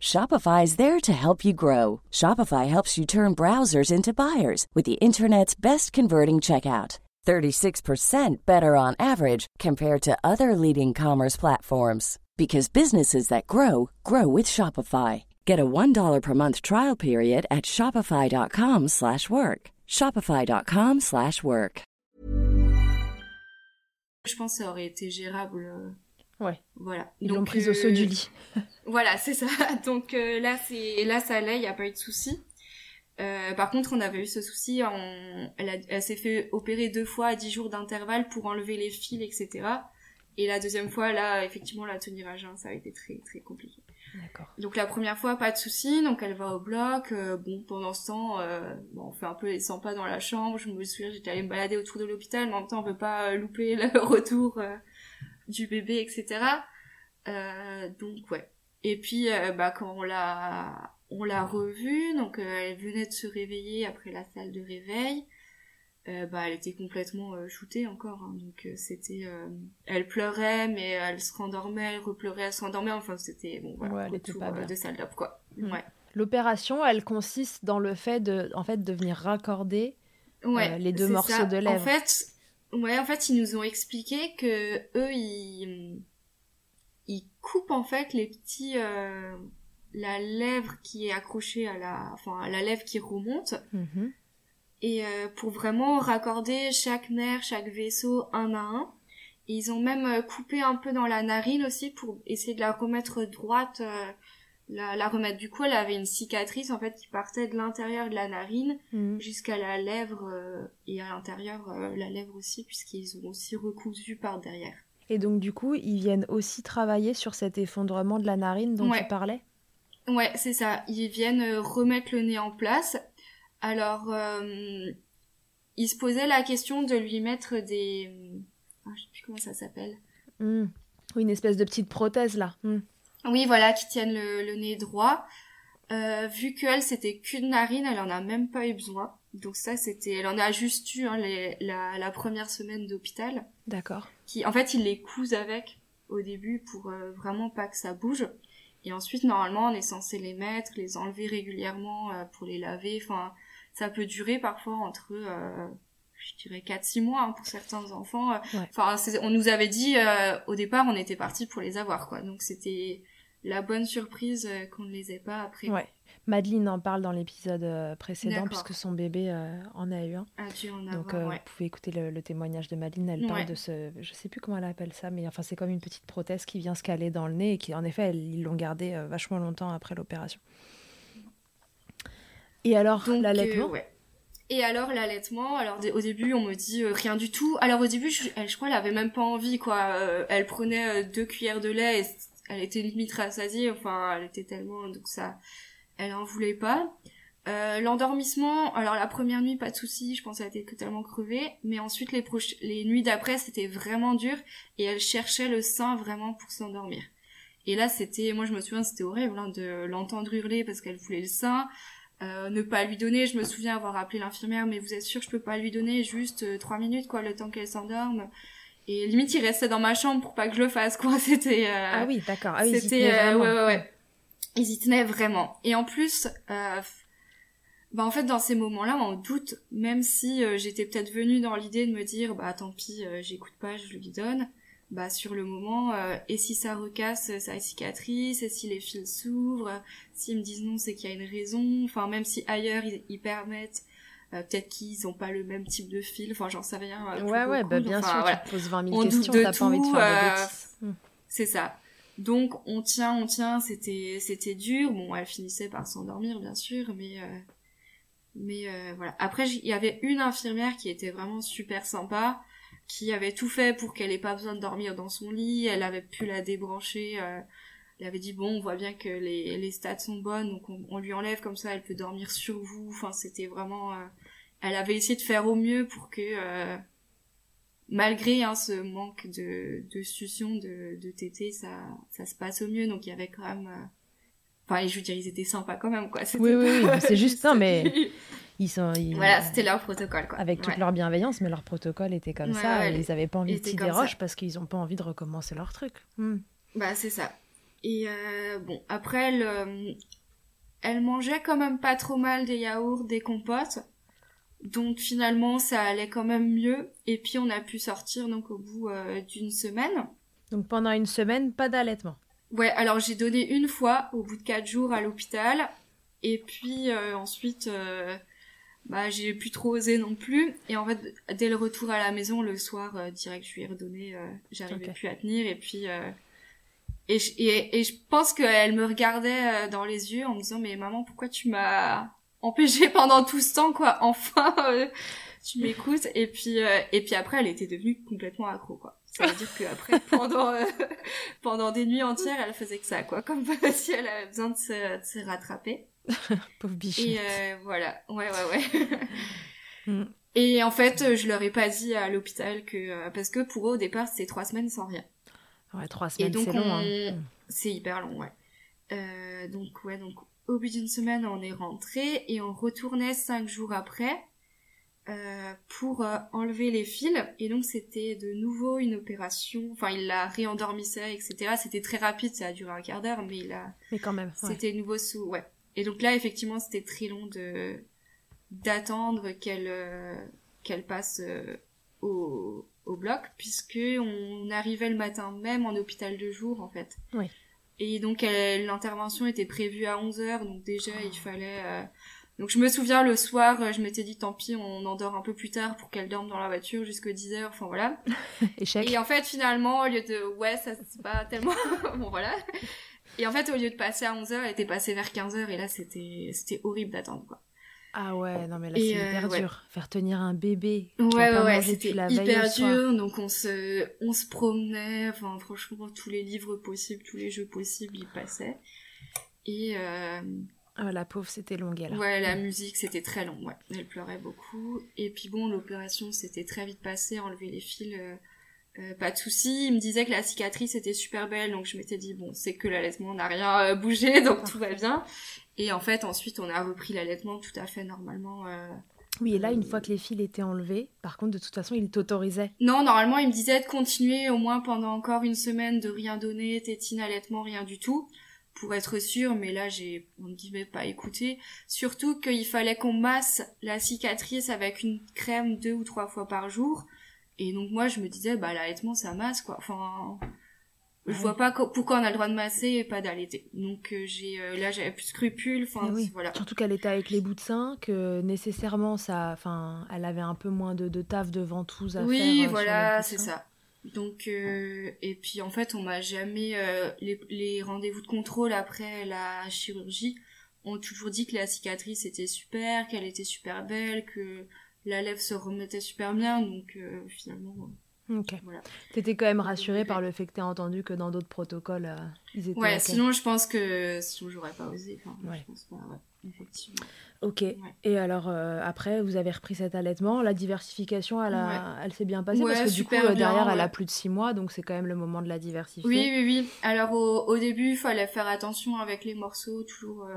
Shopify is there to help you grow. Shopify helps you turn browsers into buyers with the internet's best converting checkout. 36% better on average compared to other leading commerce platforms because businesses that grow grow with Shopify. Get a $1 per month trial period at shopify.com/work. shopify.com/work. Je pense que ça aurait été gérable euh, Ouais. Voilà. Ils l'ont prise au saut du lit. voilà, c'est ça. Donc euh, là, c'est là, ça allait, il n'y a pas eu de souci. Euh, par contre, on avait eu ce souci. Elle, elle s'est fait opérer deux fois à 10 jours d'intervalle pour enlever les fils, etc. Et la deuxième fois, là, effectivement, la tenir à jeun, ça a été très très compliqué. D'accord. Donc la première fois, pas de souci. Donc elle va au bloc. Euh, bon, pendant ce temps, euh, bon, on fait un peu les 100 pas dans la chambre. Je me souviens, j'étais allée me balader autour de l'hôpital, mais en même temps, on veut pas louper le retour du bébé, etc. Euh, donc ouais. Et puis euh, bah quand on l'a on l'a revue, donc euh, elle venait de se réveiller après la salle de réveil. bah elle était complètement shootée encore, hein. donc c'était elle pleurait mais elle se rendormait, elle repleurait, elle se rendormait. Enfin c'était bon voilà, elle était pas bien. de salle d'op quoi. Mm. Ouais. L'opération, elle consiste dans le fait de, en fait, de venir raccorder les deux morceaux de lèvres. En fait, Ouais, en fait, ils nous ont expliqué que eux, ils, ils coupent en fait les petits, euh, la lèvre qui est accrochée à la, enfin, la lèvre qui remonte. Mhm. Et euh, pour vraiment raccorder chaque nerf, chaque vaisseau un à un. Et ils ont même euh, coupé un peu dans la narine aussi pour essayer de la remettre droite la, la, remettre. Du coup, elle avait une cicatrice en fait qui partait de l'intérieur de la narine mhm. jusqu'à la lèvre euh, et à l'intérieur euh, la lèvre aussi, puisqu'ils ont aussi recousu par derrière. Et donc du coup, ils viennent aussi travailler sur cet effondrement de la narine dont tu parlais? Ouais, c'est ça. Ils viennent euh, remettre le nez en place. Alors, ils se posaient la question de lui mettre des, ah, je sais plus comment ça s'appelle. Oui, une espèce de petite prothèse là. Hmm. Oui, voilà, qui tiennent le, nez droit. Euh, vu qu'elle c'était qu'une narine, elle en a même pas eu besoin. Donc ça c'était, elle en a juste eu hein, la, première semaine d'hôpital. D'accord. Qui, en fait, ils les cousent avec au début pour euh, vraiment pas que ça bouge. Et ensuite, normalement, on est censé les mettre, les enlever régulièrement euh, pour les laver. Enfin, ça peut durer parfois entre, je dirais 4-6 mois hein, pour certains enfants. Enfin, on nous avait dit au départ, on était parti pour les avoir, quoi. Donc c'était la bonne surprise euh, qu'on ne les ait pas après. Ouais. Madeleine en parle dans l'épisode euh, précédent puisque son bébé euh, en a eu un. Ah, en Donc avoir, vous pouvez écouter le, témoignage de Madeleine. Elle parle de ce, je sais plus comment elle appelle ça, mais enfin c'est comme une petite prothèse qui vient se caler dans le nez et qui en effet ils l'ont gardé vachement longtemps après l'opération. Et alors l'allaitement Et alors l'allaitement, alors au début on me dit rien du tout. Alors au début je, elle, je crois elle avait même pas envie quoi. elle prenait deux cuillères de lait et elle était limite rassasiée, enfin, elle était tellement, donc ça, elle en voulait pas. Euh, l'endormissement, alors la première nuit, pas de souci, je pense qu'elle était totalement crevée, mais ensuite les, les nuits d'après, c'était vraiment dur, et elle cherchait le sein vraiment pour s'endormir. Et là, c'était, moi je me souviens, c'était horrible hein, de l'entendre hurler parce qu'elle voulait le sein, euh, ne pas lui donner. Je me souviens avoir appelé l'infirmière, mais vous êtes sûr, je peux pas lui donner juste euh, trois minutes, quoi, le temps qu'elle s'endorme? Et limite, il restait dans ma chambre pour pas que je le fasse, quoi. C'était. Euh, ah oui, d'accord. Ah, c'était. Euh, ouais, ouais, ouais. Ils y tenaient vraiment. Et en plus, euh, bah en fait, dans ces moments-là, on doute, même si euh, j'étais peut-être venue dans l'idée de me dire, bah tant pis, j'écoute pas, je lui donne. Bah sur le moment, et si ça recasse sa cicatrice, et si les fils s'ouvrent, s'ils me disent non, c'est qu'il y a une raison. Enfin, même si ailleurs ils permettent euh, peut-être qu'ils ont pas le même type de fil, enfin j'en sais rien. Euh, ouais, ouais, bah, bien sûr, tu te poses 20 000 questions, t'as pas envie de faire de euh, hmm. C'est ça. Donc on tient, on tient, c'était c'était dur. Bon, elle finissait par s'endormir bien sûr, mais mais voilà. Après il y avait une infirmière qui était vraiment super sympa, qui avait tout fait pour qu'elle ait pas besoin de dormir dans son lit. Elle avait pu la débrancher il avait dit bon, on voit bien que les, les stats sont bonnes, donc on, lui enlève comme ça, elle peut dormir sur vous. Enfin, c'était vraiment, elle avait essayé de faire au mieux pour que malgré hein, ce manque de, de succion de, de tété, ça, ça se passe au mieux. Donc il y avait quand même. Euh, enfin, je veux dire, ils étaient sympas quand même, quoi. Oui, oui, c'est juste ça, mais. Ils sont, Voilà, c'était leur protocole, quoi. Avec toute leur bienveillance, mais leur protocole était comme ça. ils n'avaient pas envie de des roches parce qu'ils n'ont pas envie de recommencer leur truc. Hmm. Bah, c'est ça. Et euh, bon, après, elle, elle mangeait quand même pas trop mal des yaourts, des compotes. Donc finalement, ça allait quand même mieux. Et puis on a pu sortir donc au bout euh, d'une semaine. Donc pendant une semaine, pas d'allaitement. Ouais, alors j'ai donné une fois au bout de quatre jours à l'hôpital. Et puis euh, ensuite, euh, bah j'ai plus trop osé non plus. Et en fait, dès le retour à la maison, le soir, direct, je lui ai redonné. J'arrivais plus à tenir. Et puis et je, et je pense qu'elle me regardait dans les yeux en me disant mais maman pourquoi tu m'as empêché pendant tout ce temps quoi? Enfin euh, tu m'écoutes. Et puis euh, et puis après elle était devenue complètement accro quoi. Ça veut dire que après pendant euh, pendant des nuits entières elle faisait que ça quoi. Comme si elle avait besoin de se, de se rattraper. Pauvre bichette. Et voilà. Ouais ouais ouais. Mm. et en fait je leur ai pas dit à l'hôpital que parce que pour eux au départ c'était trois semaines sans rien ouais trois semaines c'est long hein. C'est hyper long ouais donc ouais donc au bout d'une semaine, on est rentré et on retournait cinq jours après euh, pour euh, enlever les fils. Et donc c'était de nouveau une opération. Enfin, il la réendormissait, etc. C'était très rapide, ça a duré un quart d'heure, mais il a. Mais quand même. C'était nouveau sous. Ouais. Et donc là, effectivement, c'était très long de d'attendre qu'elle euh, qu'elle passe au au bloc puisque on arrivait le matin même en hôpital de jour en fait. Oui. Et donc l'intervention était prévue à 11h, donc déjà il fallait... Euh, donc je me souviens le soir, euh, je m'étais dit tant pis, on endort un peu plus tard pour qu'elle dorme dans la voiture jusqu'à 10h, enfin voilà. Échec. Et en fait finalement, au lieu de... Ouais, ça c'est pas tellement... bon voilà. Et en fait au lieu de passer à 11h, elle était passée vers 15h et là c'était c'était horrible d'attendre quoi. Ah ouais, non mais là c'est hyper euh, dur. Faire tenir un bébé. Ouais, ouais, ouais, c'était hyper dur. Donc on se, on se promenait, enfin franchement, tous les livres possibles, tous les jeux possibles, ils passaient. Et... Euh... Ah, la pauvre, c'était long, elle. Ouais, la musique, c'était très long, ouais. Elle pleurait beaucoup. Et puis bon, l'opération, c'était très vite passé, enlever les fils... Euh, pas de souci, il me disait que la cicatrice était super belle, donc je m'étais dit bon, c'est que l'allaitement n'a rien bougé, donc tout va bien. Et en fait, ensuite, on a repris l'allaitement tout à fait normalement. Euh, oui, et là, une fois que les fils étaient enlevés, par contre, de toute façon, il t'autorisait. Non, normalement, il me disait de continuer au moins pendant encore une semaine, de rien donner, tétine, allaitement, rien du tout, pour être sûr, mais là, j'ai, on ne dit pas écouté. Surtout qu'il fallait qu'on masse la cicatrice avec une crème deux ou trois fois par jour. Et donc, moi, je me disais, bah, l'allaitement, ça masse, quoi. Enfin, je vois pas pourquoi on a le droit de masser et pas d'allaiter. Donc euh, j'ai euh, là j'avais plus de scrupules. Enfin voilà. Surtout qu'elle était avec les bouts de sein, que nécessairement ça, enfin, elle avait un peu moins de, de taf de ventouse à faire. Oui, euh, voilà, c'est ça. Donc et puis en fait on m'a jamais les, les rendez-vous de contrôle après la chirurgie ont toujours dit que la cicatrice était super, qu'elle était super belle, que la lèvre se remettait super bien. Donc finalement Ok. Voilà. T'étais quand même rassurée par le fait que t'aies entendu que dans d'autres protocoles, euh, ils étaient. Ouais, sinon je pense que sinon j'aurais pas osé. Enfin, ouais. Je pense pas, ouais, effectivement. Ok. Et alors euh, après, vous avez repris cet allaitement. La diversification, elle, elle s'est bien passée parce que du coup euh, derrière, elle a plus de 6 mois, donc c'est quand même le moment de la diversifier. Oui, oui, oui. Alors au, au début, il fallait faire attention avec les morceaux, toujours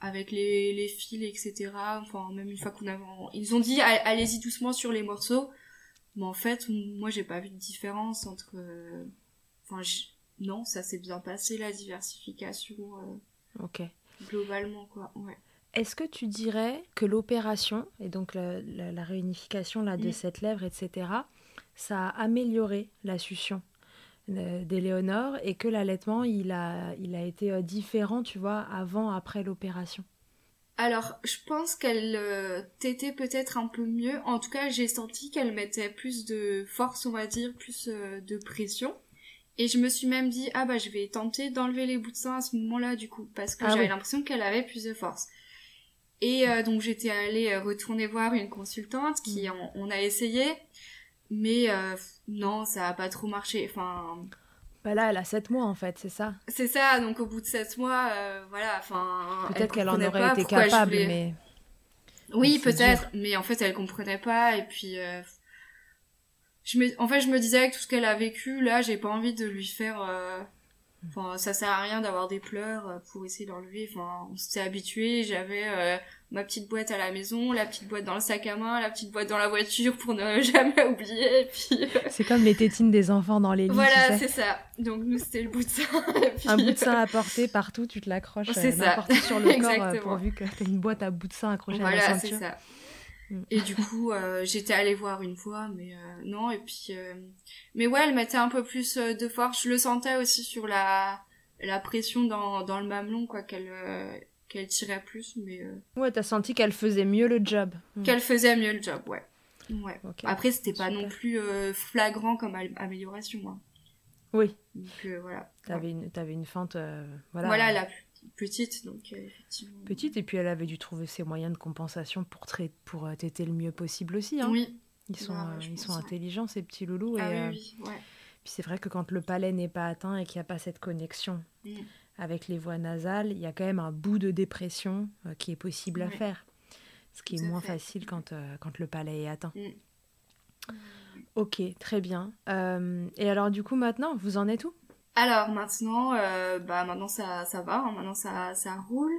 avec les, les fils, etc. Enfin, même une fois qu'on avait, ils ont dit allez-y doucement sur les morceaux. Mais en fait, moi, j'ai pas vu de différence entre. Euh, enfin, non, ça s'est bien passé la diversification. Euh, ok. Globalement, quoi. Ouais. Est-ce que tu dirais que l'opération et donc la, réunification là de mm. cette lèvre, etc., ça a amélioré la succion euh, d'Éléonore et que l'allaitement il a, il a été différent, tu vois, avant, après l'opération? Alors, je pense qu'elle euh, t'était peut-être un peu mieux. En tout cas, j'ai senti qu'elle mettait plus de force, on va dire, plus euh, de pression. Et je me suis même dit, ah bah je vais tenter d'enlever les bouts de sein à ce moment-là, du coup, parce que ah j'avais l'impression qu'elle avait plus de force. Et euh, donc j'étais allée retourner voir une consultante qui, on, mm. a essayé, mais non, ça a pas trop marché. Enfin, Bah là, elle a 7 mois en fait, c'est ça? C'est ça, donc au bout de 7 mois, voilà, enfin. Peut-être qu'elle en aurait été capable, mais. Oui, peut-être, mais en fait, elle comprenait pas, et puis. Je me... En fait, je me disais avec tout ce qu'elle a vécu, là, j'ai pas envie de lui faire Enfin, ça sert à rien d'avoir des pleurs euh, pour essayer d'enlever. Enfin, on s'était habitué. J'avais euh, ma petite boîte à la maison, la petite boîte dans le sac à main, la petite boîte dans la voiture pour ne jamais oublier. puis euh, c'est comme les tétines des enfants dans les lits. Voilà, c'est ça. Donc nous c'était le bout de sein. Un bout de sein à porter partout, tu te l'accroches n'importe sur le corps pourvu que t'aies une boîte à bout de sein accrochée à la ceinture. Voilà, c'est ça. Mm. Et du coup, euh, j'étais allée voir une fois, mais euh, non. Et puis, euh, mais ouais, elle mettait un peu plus de force. Je le sentais aussi sur la la pression dans dans le mamelon, quoi, qu'elle qu'elle tirait plus. Mais ouais, t'as senti qu'elle faisait mieux le job. Mm. Qu'elle faisait mieux le job, ouais. Ouais. Après, c'était pas non plus flagrant comme amélioration. Hein. Oui. Donc voilà. T'avais une t'avais une fente, voilà. Voilà, la petite, donc euh, effectivement. Petite, et puis elle avait dû trouver ses moyens de compensation pour, pour euh, t'aider le mieux possible aussi. Hein. Oui. Ils sont, euh, ils sont intelligents, ces petits loulous. Ah, et, oui, oui. Ouais. Puis c'est vrai que quand le palais n'est pas atteint et qu'il n'y a pas cette connexion mm. avec les voies nasales, il y a quand même un bout de dépression qui est possible à faire. Ce qui est moins facile quand, quand le palais est atteint. Mm. Ok, très bien. et alors du coup maintenant, vous en êtes où? Alors maintenant, euh, bah maintenant ça, ça va, hein, maintenant ça, ça roule.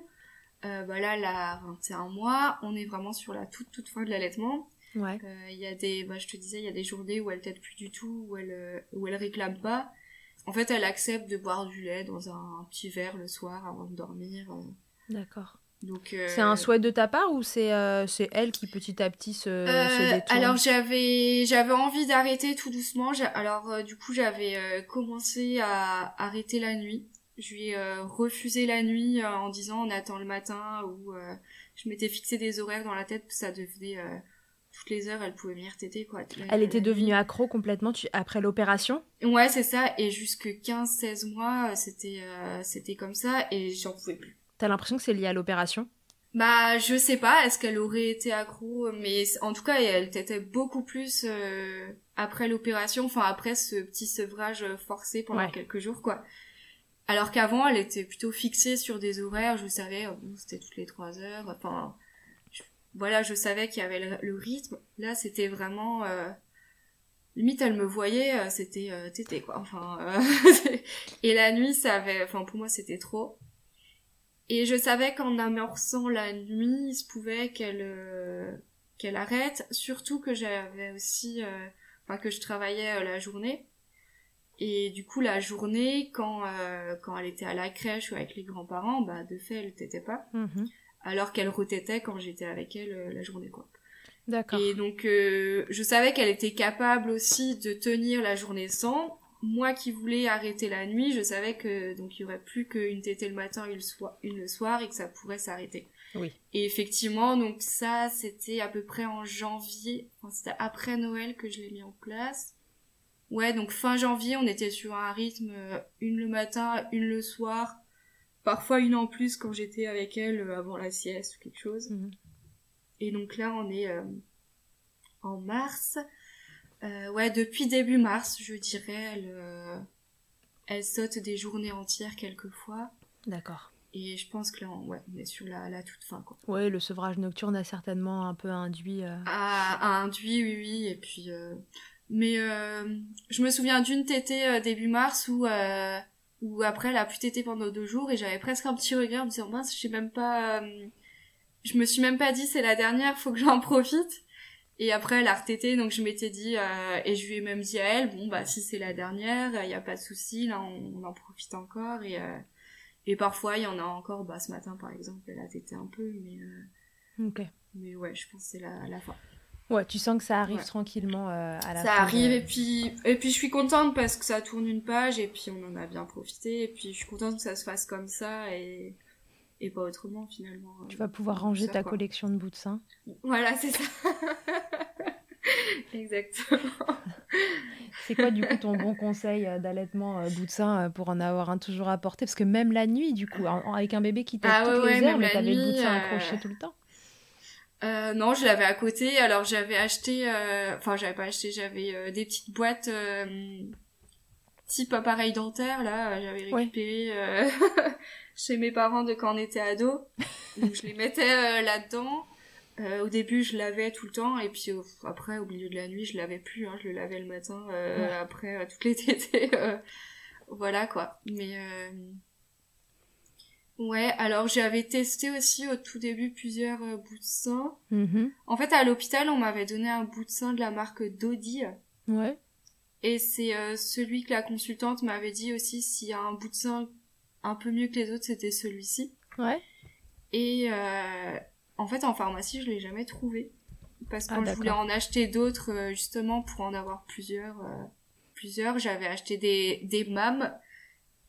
Euh, bah là, là, 21 mois, on est vraiment sur la toute toute fin de l'allaitement. Ouais. Euh, il y a des, bah, je te disais, il y a des journées où elle tète plus du tout, où elle, euh, où elle réclame pas. En fait, elle accepte de boire du lait dans un, petit verre le soir avant de dormir. D'accord. Donc c'est un souhait de ta part ou c'est c'est elle qui petit à petit se, se détourne? Alors j'avais j'avais envie d'arrêter tout doucement. Alors du coup j'avais commencé à arrêter la nuit. Je lui ai refusé la nuit en disant on attend le matin ou je m'étais fixé des horaires dans la tête que ça devenait toutes les heures elle pouvait venir téter quoi. Elle était devenue accro complètement après l'opération? Ouais c'est ça et jusque 15 16 mois c'était c'était comme ça et j'en pouvais plus. T'as l'impression que c'est lié à l'opération? Bah, je sais pas, est-ce qu'elle aurait été accro, mais en tout cas, elle était beaucoup plus euh, après l'opération, enfin après ce petit sevrage forcé pendant quelques jours, quoi. Alors qu'avant, elle était plutôt fixée sur des horaires, je savais, oh, c'était toutes les trois heures, enfin, voilà, je savais qu'il y avait le, rythme. Là, c'était vraiment... Euh, limite elle me voyait euh, c'était euh, tété quoi enfin et la nuit ça avait enfin pour moi c'était trop et je savais qu'en amorçant la nuit, il se pouvait qu'elle euh, qu'elle arrête, surtout que j'avais aussi, euh, enfin que je travaillais euh, la journée. Et du coup, la journée, quand quand elle était à la crèche ou avec les grands-parents, bah de fait, elle t'était pas. Mhm. Alors qu'elle retétait quand j'étais avec elle la journée, quoi. D'accord. Et donc, je savais qu'elle était capable aussi de tenir la journée sans, moi qui voulais arrêter la nuit, je savais que donc il y aurait plus qu'une tétée le matin et une le soir et que ça pourrait s'arrêter. Oui. Et effectivement, donc ça c'était à peu près en janvier, enfin, c'était après Noël que je l'ai mis en place. Ouais, donc fin janvier, on était sur un rythme euh, une le matin, une le soir, parfois une en plus quand j'étais avec elle euh, avant la sieste ou quelque chose. Mhm. Et donc là, on est euh, en mars. Euh, ouais, depuis début mars, je dirais, elle, euh, elle saute des journées entières quelquefois. D'accord. Et je pense que là, on, ouais, on est sur la, la toute fin, quoi. Ouais, le sevrage nocturne a certainement un peu induit. Euh... A, induit, oui, oui. Et puis, euh... mais je me souviens d'une tétée début mars où, où après, elle a pu téter pendant deux jours et j'avais presque un petit regret en me disant mince, je sais même pas, je me suis même pas dit c'est la dernière, faut que j'en profite. Et après, elle a retété, donc je m'étais dit, euh, et je lui ai même dit à elle, bon, bah, si c'est la dernière, il n'y a pas de souci, là, on, en profite encore, et, euh, et parfois, il y en a encore, bah, ce matin, par exemple, elle a tété un peu, mais, euh, ok. mais ouais, je pense que c'est la, la fin. Ouais, tu sens que ça arrive tranquillement à la fin. Ça arrive, et puis, et puis je suis contente parce que ça tourne une page, et puis on en a bien profité, et puis je suis contente que ça se fasse comme ça, et, et pas autrement finalement. Tu vas pouvoir ranger ta collection de bouts de sein. Voilà, c'est ça. Exactement. c'est quoi du coup ton bon conseil euh, d'allaitement euh, bout de sein euh, pour en avoir un toujours à porter? Parce que même la nuit, du coup, avec un bébé qui t'a ah, toutes les heures, mais t'avais le bout de sein accroché tout le temps non, je l'avais à côté. Alors j'avais acheté, enfin j'avais pas acheté, j'avais des petites boîtes type appareil dentaire là, j'avais récupéré chez mes parents de quand on était ado. Donc je les mettais là-dedans. Euh, au début, je lavais tout le temps, et puis après, au milieu de la nuit, je lavais plus. Hein, je le lavais le matin, euh, après euh, toutes les tétées. voilà quoi. Mais ouais, alors j'avais testé aussi au tout début plusieurs bouts de sein. Mm-hmm. En fait, à l'hôpital, on m'avait donné un bout de sein de la marque Dodi. Ouais. Et c'est celui que la consultante m'avait dit aussi s'il y a un bout de sein un peu mieux que les autres, c'était celui-ci. Ouais. Et en fait, en pharmacie, je l'ai jamais trouvé. Parce que ah, je voulais en acheter d'autres, euh, justement, pour en avoir plusieurs. Euh, plusieurs. J'avais acheté des, des MAM,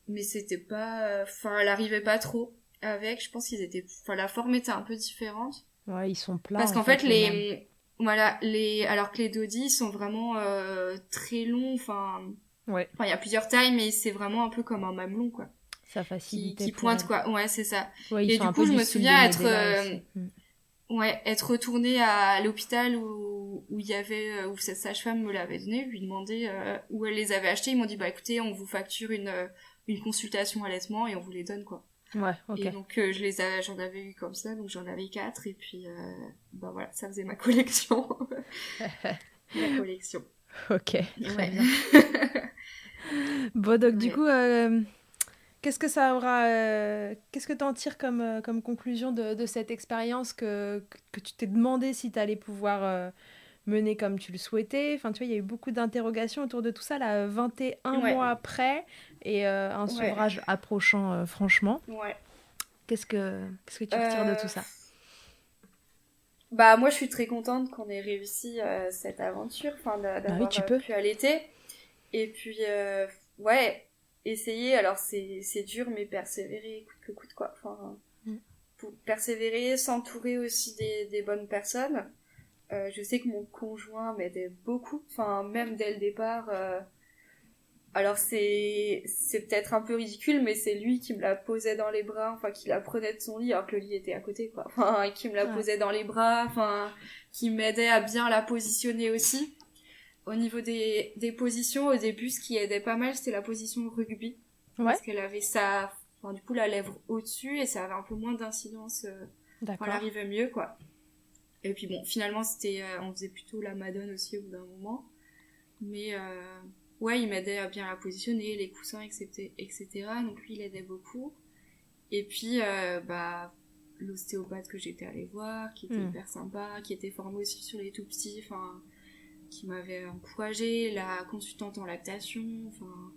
mais c'était pas... Enfin, elle arrivait pas trop avec. Je pense qu'ils étaient... Enfin, la forme était un peu différente. Ouais, ils sont plats. Parce qu'en fait, les... Voilà, les... Alors que les Dodi sont vraiment euh, très longs, enfin... Ouais. Enfin, il y a plusieurs tailles, mais c'est vraiment un peu comme un mamelon, quoi. Ça facilite. Qui, pointe, quoi. Ouais, c'est ça. et du coup, je me souviens être... Ouais, être retournée à l'hôpital où où il y avait euh, où cette sage-femme me l'avait donné, lui demander euh, où elle les avait achetés, ils m'ont dit bah écoutez, on vous facture une euh, une consultation allaitement et on vous les donne quoi. Ouais, ok. Et donc je les j'en avais eu comme ça, donc j'en avais quatre et puis bah voilà, ça faisait ma collection. ma collection. Ok. Très bien. bon donc du coup Qu'est-ce que ça aura. Euh, qu'est-ce que tu en tires comme, euh, comme conclusion de, de cette expérience que, que, tu t'es demandé si tu allais pouvoir euh, mener comme tu le souhaitais Enfin, tu vois, il y a eu beaucoup d'interrogations autour de tout ça, là, 21 mois après, et un sevrage approchant, franchement. Ouais. Qu'est-ce que, qu'est-ce que tu retires de tout ça? Bah, moi, je suis très contente qu'on ait réussi cette aventure, enfin, bah d'avoir pu allaiter. Et puis, ouais essayer, alors c'est, c'est dur, mais persévérer coûte que coûte, quoi. Enfin, mm. pour persévérer, s'entourer aussi des, des bonnes personnes. Euh, je sais que mon conjoint m'aidait beaucoup, enfin, même dès le départ. Euh, alors c'est, c'est peut-être un peu ridicule, mais c'est lui qui me la posait dans les bras, enfin, qui la prenait de son lit, alors que le lit était à côté, quoi. Enfin, qui me la posait dans les bras, enfin, qui m'aidait à bien la positionner aussi. Au niveau des, des positions, au début, ce qui aidait pas mal, c'était la position rugby. Ouais. Parce qu'elle avait sa, enfin, du coup, la lèvre au-dessus et ça avait un peu moins d'incidence. Euh, D'accord. elle arrivait mieux, quoi. Et puis bon, finalement, c'était, euh, on faisait plutôt la madone aussi au bout d'un moment. Mais, euh, ouais, il m'aidait à bien la positionner, les coussins, etc., etc. Donc lui, il aidait beaucoup. Et puis, euh, bah, l'ostéopathe que j'étais allée voir, qui était hmm. hyper sympa, qui était formé aussi sur les tout petits, enfin, qui m'avait encouragée, la consultante en lactation, enfin...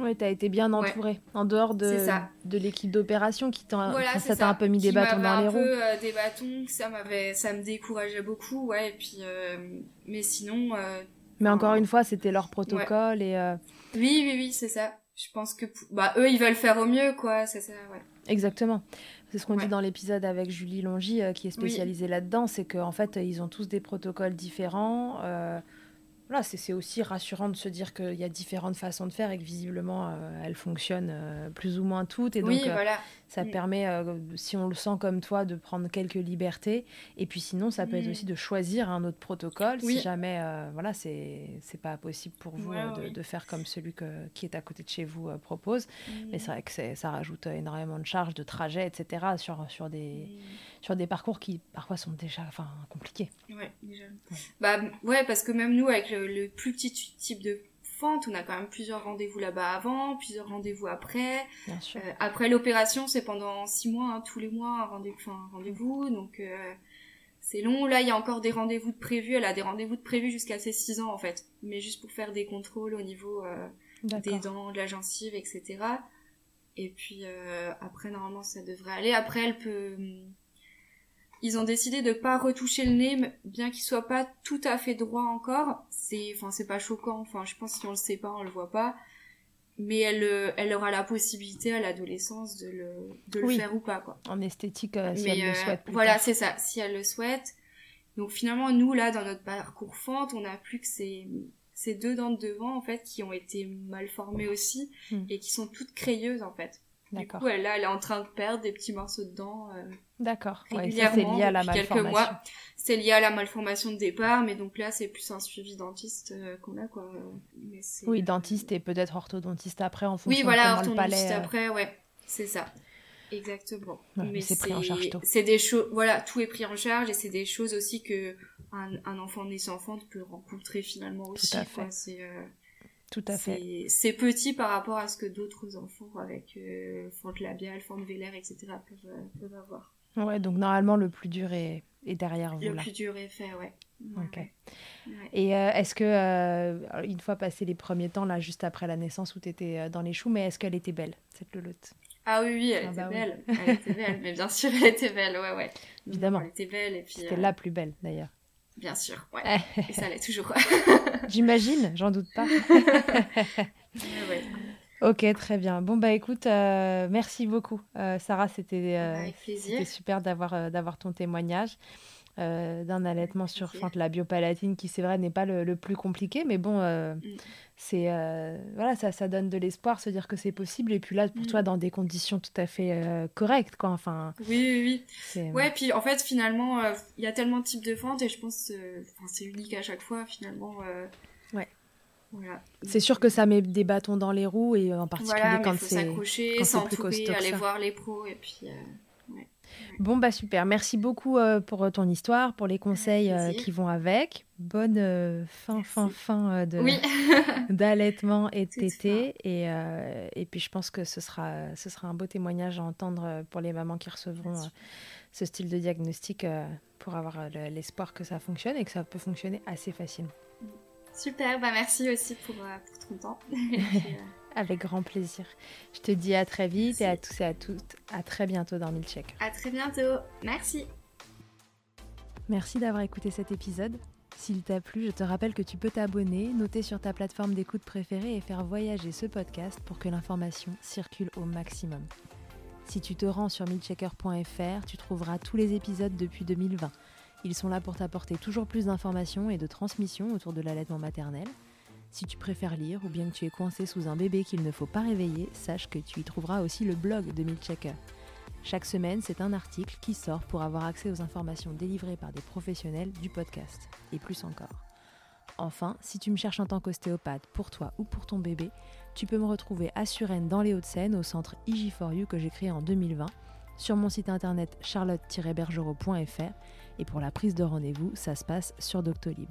Ouais, t'as été bien entourée, en dehors de, de l'équipe d'opération qui t'a ça t'a un peu mis des bâtons dans les roues. un peu euh, des bâtons, ça m'avait, ça me décourageait beaucoup, ouais, et puis, euh, mais sinon... Euh, mais encore une fois, c'était leur protocole et... Oui, oui, oui, c'est ça. Je pense que, bah, eux, ils veulent faire au mieux, quoi, c'est ça, ouais. Exactement. C'est ce qu'on dit dans l'épisode avec Julie Longy, euh, qui est spécialisée là-dedans, c'est qu'en fait, ils ont tous des protocoles différents. Euh, voilà, c'est aussi rassurant de se dire qu'il y a différentes façons de faire et que visiblement euh, elles fonctionnent euh, plus ou moins toutes. Et donc, oui, voilà. Ça permet, euh, si on le sent comme toi, de prendre quelques libertés. Et puis sinon, ça peut être aussi de choisir un autre protocole si jamais, voilà, c'est pas possible pour vous de, de, faire comme celui que, qui est à côté de chez vous propose. Mais c'est vrai que ça rajoute énormément de charges, de trajets, etc. sur, sur des sur des parcours qui parfois sont déjà enfin compliqués. Ouais, déjà. Bah ouais, parce que même nous avec le, plus petit type de on a quand même plusieurs rendez-vous là-bas avant, plusieurs rendez-vous après. Bien sûr. Euh, après l'opération, c'est pendant six mois, hein, tous les mois un rendez-vous, enfin, donc euh, c'est long. Là, il y a encore des rendez-vous de prévus. Elle a des rendez-vous de prévus jusqu'à ses 6 ans en fait, mais juste pour faire des contrôles au niveau euh, des dents, de la gencive, etc. Et puis après, normalement, ça devrait aller. Après, elle peut ils ont décidé de pas retoucher le nez, bien qu'il soit pas tout à fait droit encore. C'est, enfin, c'est pas choquant. Enfin, je pense que si on le sait pas, on le voit pas. Mais elle, euh, elle aura la possibilité à l'adolescence de le, de le faire ou pas, quoi. En esthétique, euh, si elle le euh, souhaite. voilà, c'est ça. Si elle le souhaite. Donc finalement, nous là, dans notre parcours fente, on a plus que ces, ces deux dents de devant en fait qui ont été mal formées aussi hmm. et qui sont toutes crayeuses en fait. Du coup, elle, là, elle est en train de perdre des petits morceaux de dents. D'accord. Ouais, c'est lié à la malformation. Quelques mois. C'est lié à la malformation de départ, mais donc là, c'est plus un suivi dentiste qu'on a, quoi. oui, dentiste et peut-être orthodontiste après, en fonction oui, voilà, de comment le palais. après, ouais, c'est ça. Exactement. mais c'est pris en charge C'est des choses, voilà, tout est pris en charge et c'est des choses aussi que un, un enfant né sans fente peut rencontrer finalement aussi. Tout à fait. C'est, euh, tout à fait. C'est petit par rapport à ce que d'autres enfants avec euh, fente labiale, fente vélaire, etc. peuvent, euh, peuvent avoir. Ouais, donc normalement le plus dur est, est derrière vous. Le plus dur est fait, ouais. Ok. Et euh, est-ce que, une fois passé les premiers temps, là, juste après la naissance où tu étais dans les choux, mais est-ce qu'elle était belle, cette lolotte? Ah oui, oui, elle ah était bah belle. Elle était belle, mais bien sûr, elle était belle, ouais, ouais. Évidemment. Elle était belle et puis. C'était la plus belle, d'ailleurs. Bien sûr, ouais. et ça l'est toujours. J'imagine, j'en doute pas. Ok, très bien. Bon, bah écoute, euh, merci beaucoup. Euh, Sarah, c'était euh, super d'avoir d'avoir ton témoignage. d'un allaitement sur fente la biopalatine qui c'est vrai n'est pas le, plus compliqué mais bon mm. C'est voilà ça ça donne de l'espoir se dire que c'est possible. Et puis là pour mm. toi dans des conditions tout à fait correctes quoi enfin. Oui oui oui. Ouais puis en fait finalement il y a tellement de types de fentes et je pense c'est unique à chaque fois finalement ouais. c'est sûr que ça met des bâtons dans les roues et en particulier quand c'est s'accrocher, s'entourer, aller voir les pros et puis. Euh, bon bah super, merci beaucoup euh, pour ton histoire, pour les conseils euh, qui vont avec. Bonne fin fin fin de d'allaitement et de tété. et, et puis je pense que ce sera ce sera un beau témoignage à entendre pour les mamans qui recevront ce style de diagnostic pour avoir l'espoir que ça fonctionne et que ça peut fonctionner assez facilement. Super, bah merci aussi pour, euh, pour ton temps. Avec grand plaisir. Je te dis à très vite et à tous et à toutes, à très bientôt dans Milcheck. À très bientôt. Merci. Merci d'avoir écouté cet épisode. S'il t'a plu, je te rappelle que tu peux t'abonner, noter sur ta plateforme d'écoute préférée et faire voyager ce podcast pour que l'information circule au maximum. Si tu te rends sur milchecker.fr, tu trouveras tous les épisodes depuis 2020 ils sont là pour t'apporter toujours plus d'informations et de transmissions autour de l'allaitement maternel. Si tu préfères lire ou bien que tu es coincé sous un bébé qu'il ne faut pas réveiller, sache que tu y trouveras aussi le blog de Milchecker. Chaque semaine, c'est un article qui sort pour avoir accès aux informations délivrées par des professionnels du podcast, et plus encore. Enfin, si tu me cherches en tant qu'ostéopathe pour toi ou pour ton bébé, tu peux me retrouver à Suresnes dans les Hauts-de-Seine au centre IG4U que j'ai créé en 2020, sur mon site internet charlotte-bergerot.fr et pour la prise de rendez-vous, ça se passe sur Doctolib.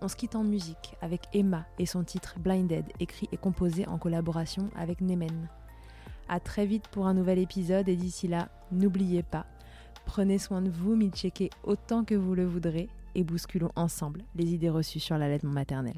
On se quitte en musique avec Emma et son titre Blinded, écrit et composé en collaboration avec Nemen. A très vite pour un nouvel épisode et d'ici là, n'oubliez pas, prenez soin de vous, checker autant que vous le voudrez et bousculons ensemble les idées reçues sur l'allaitement maternel.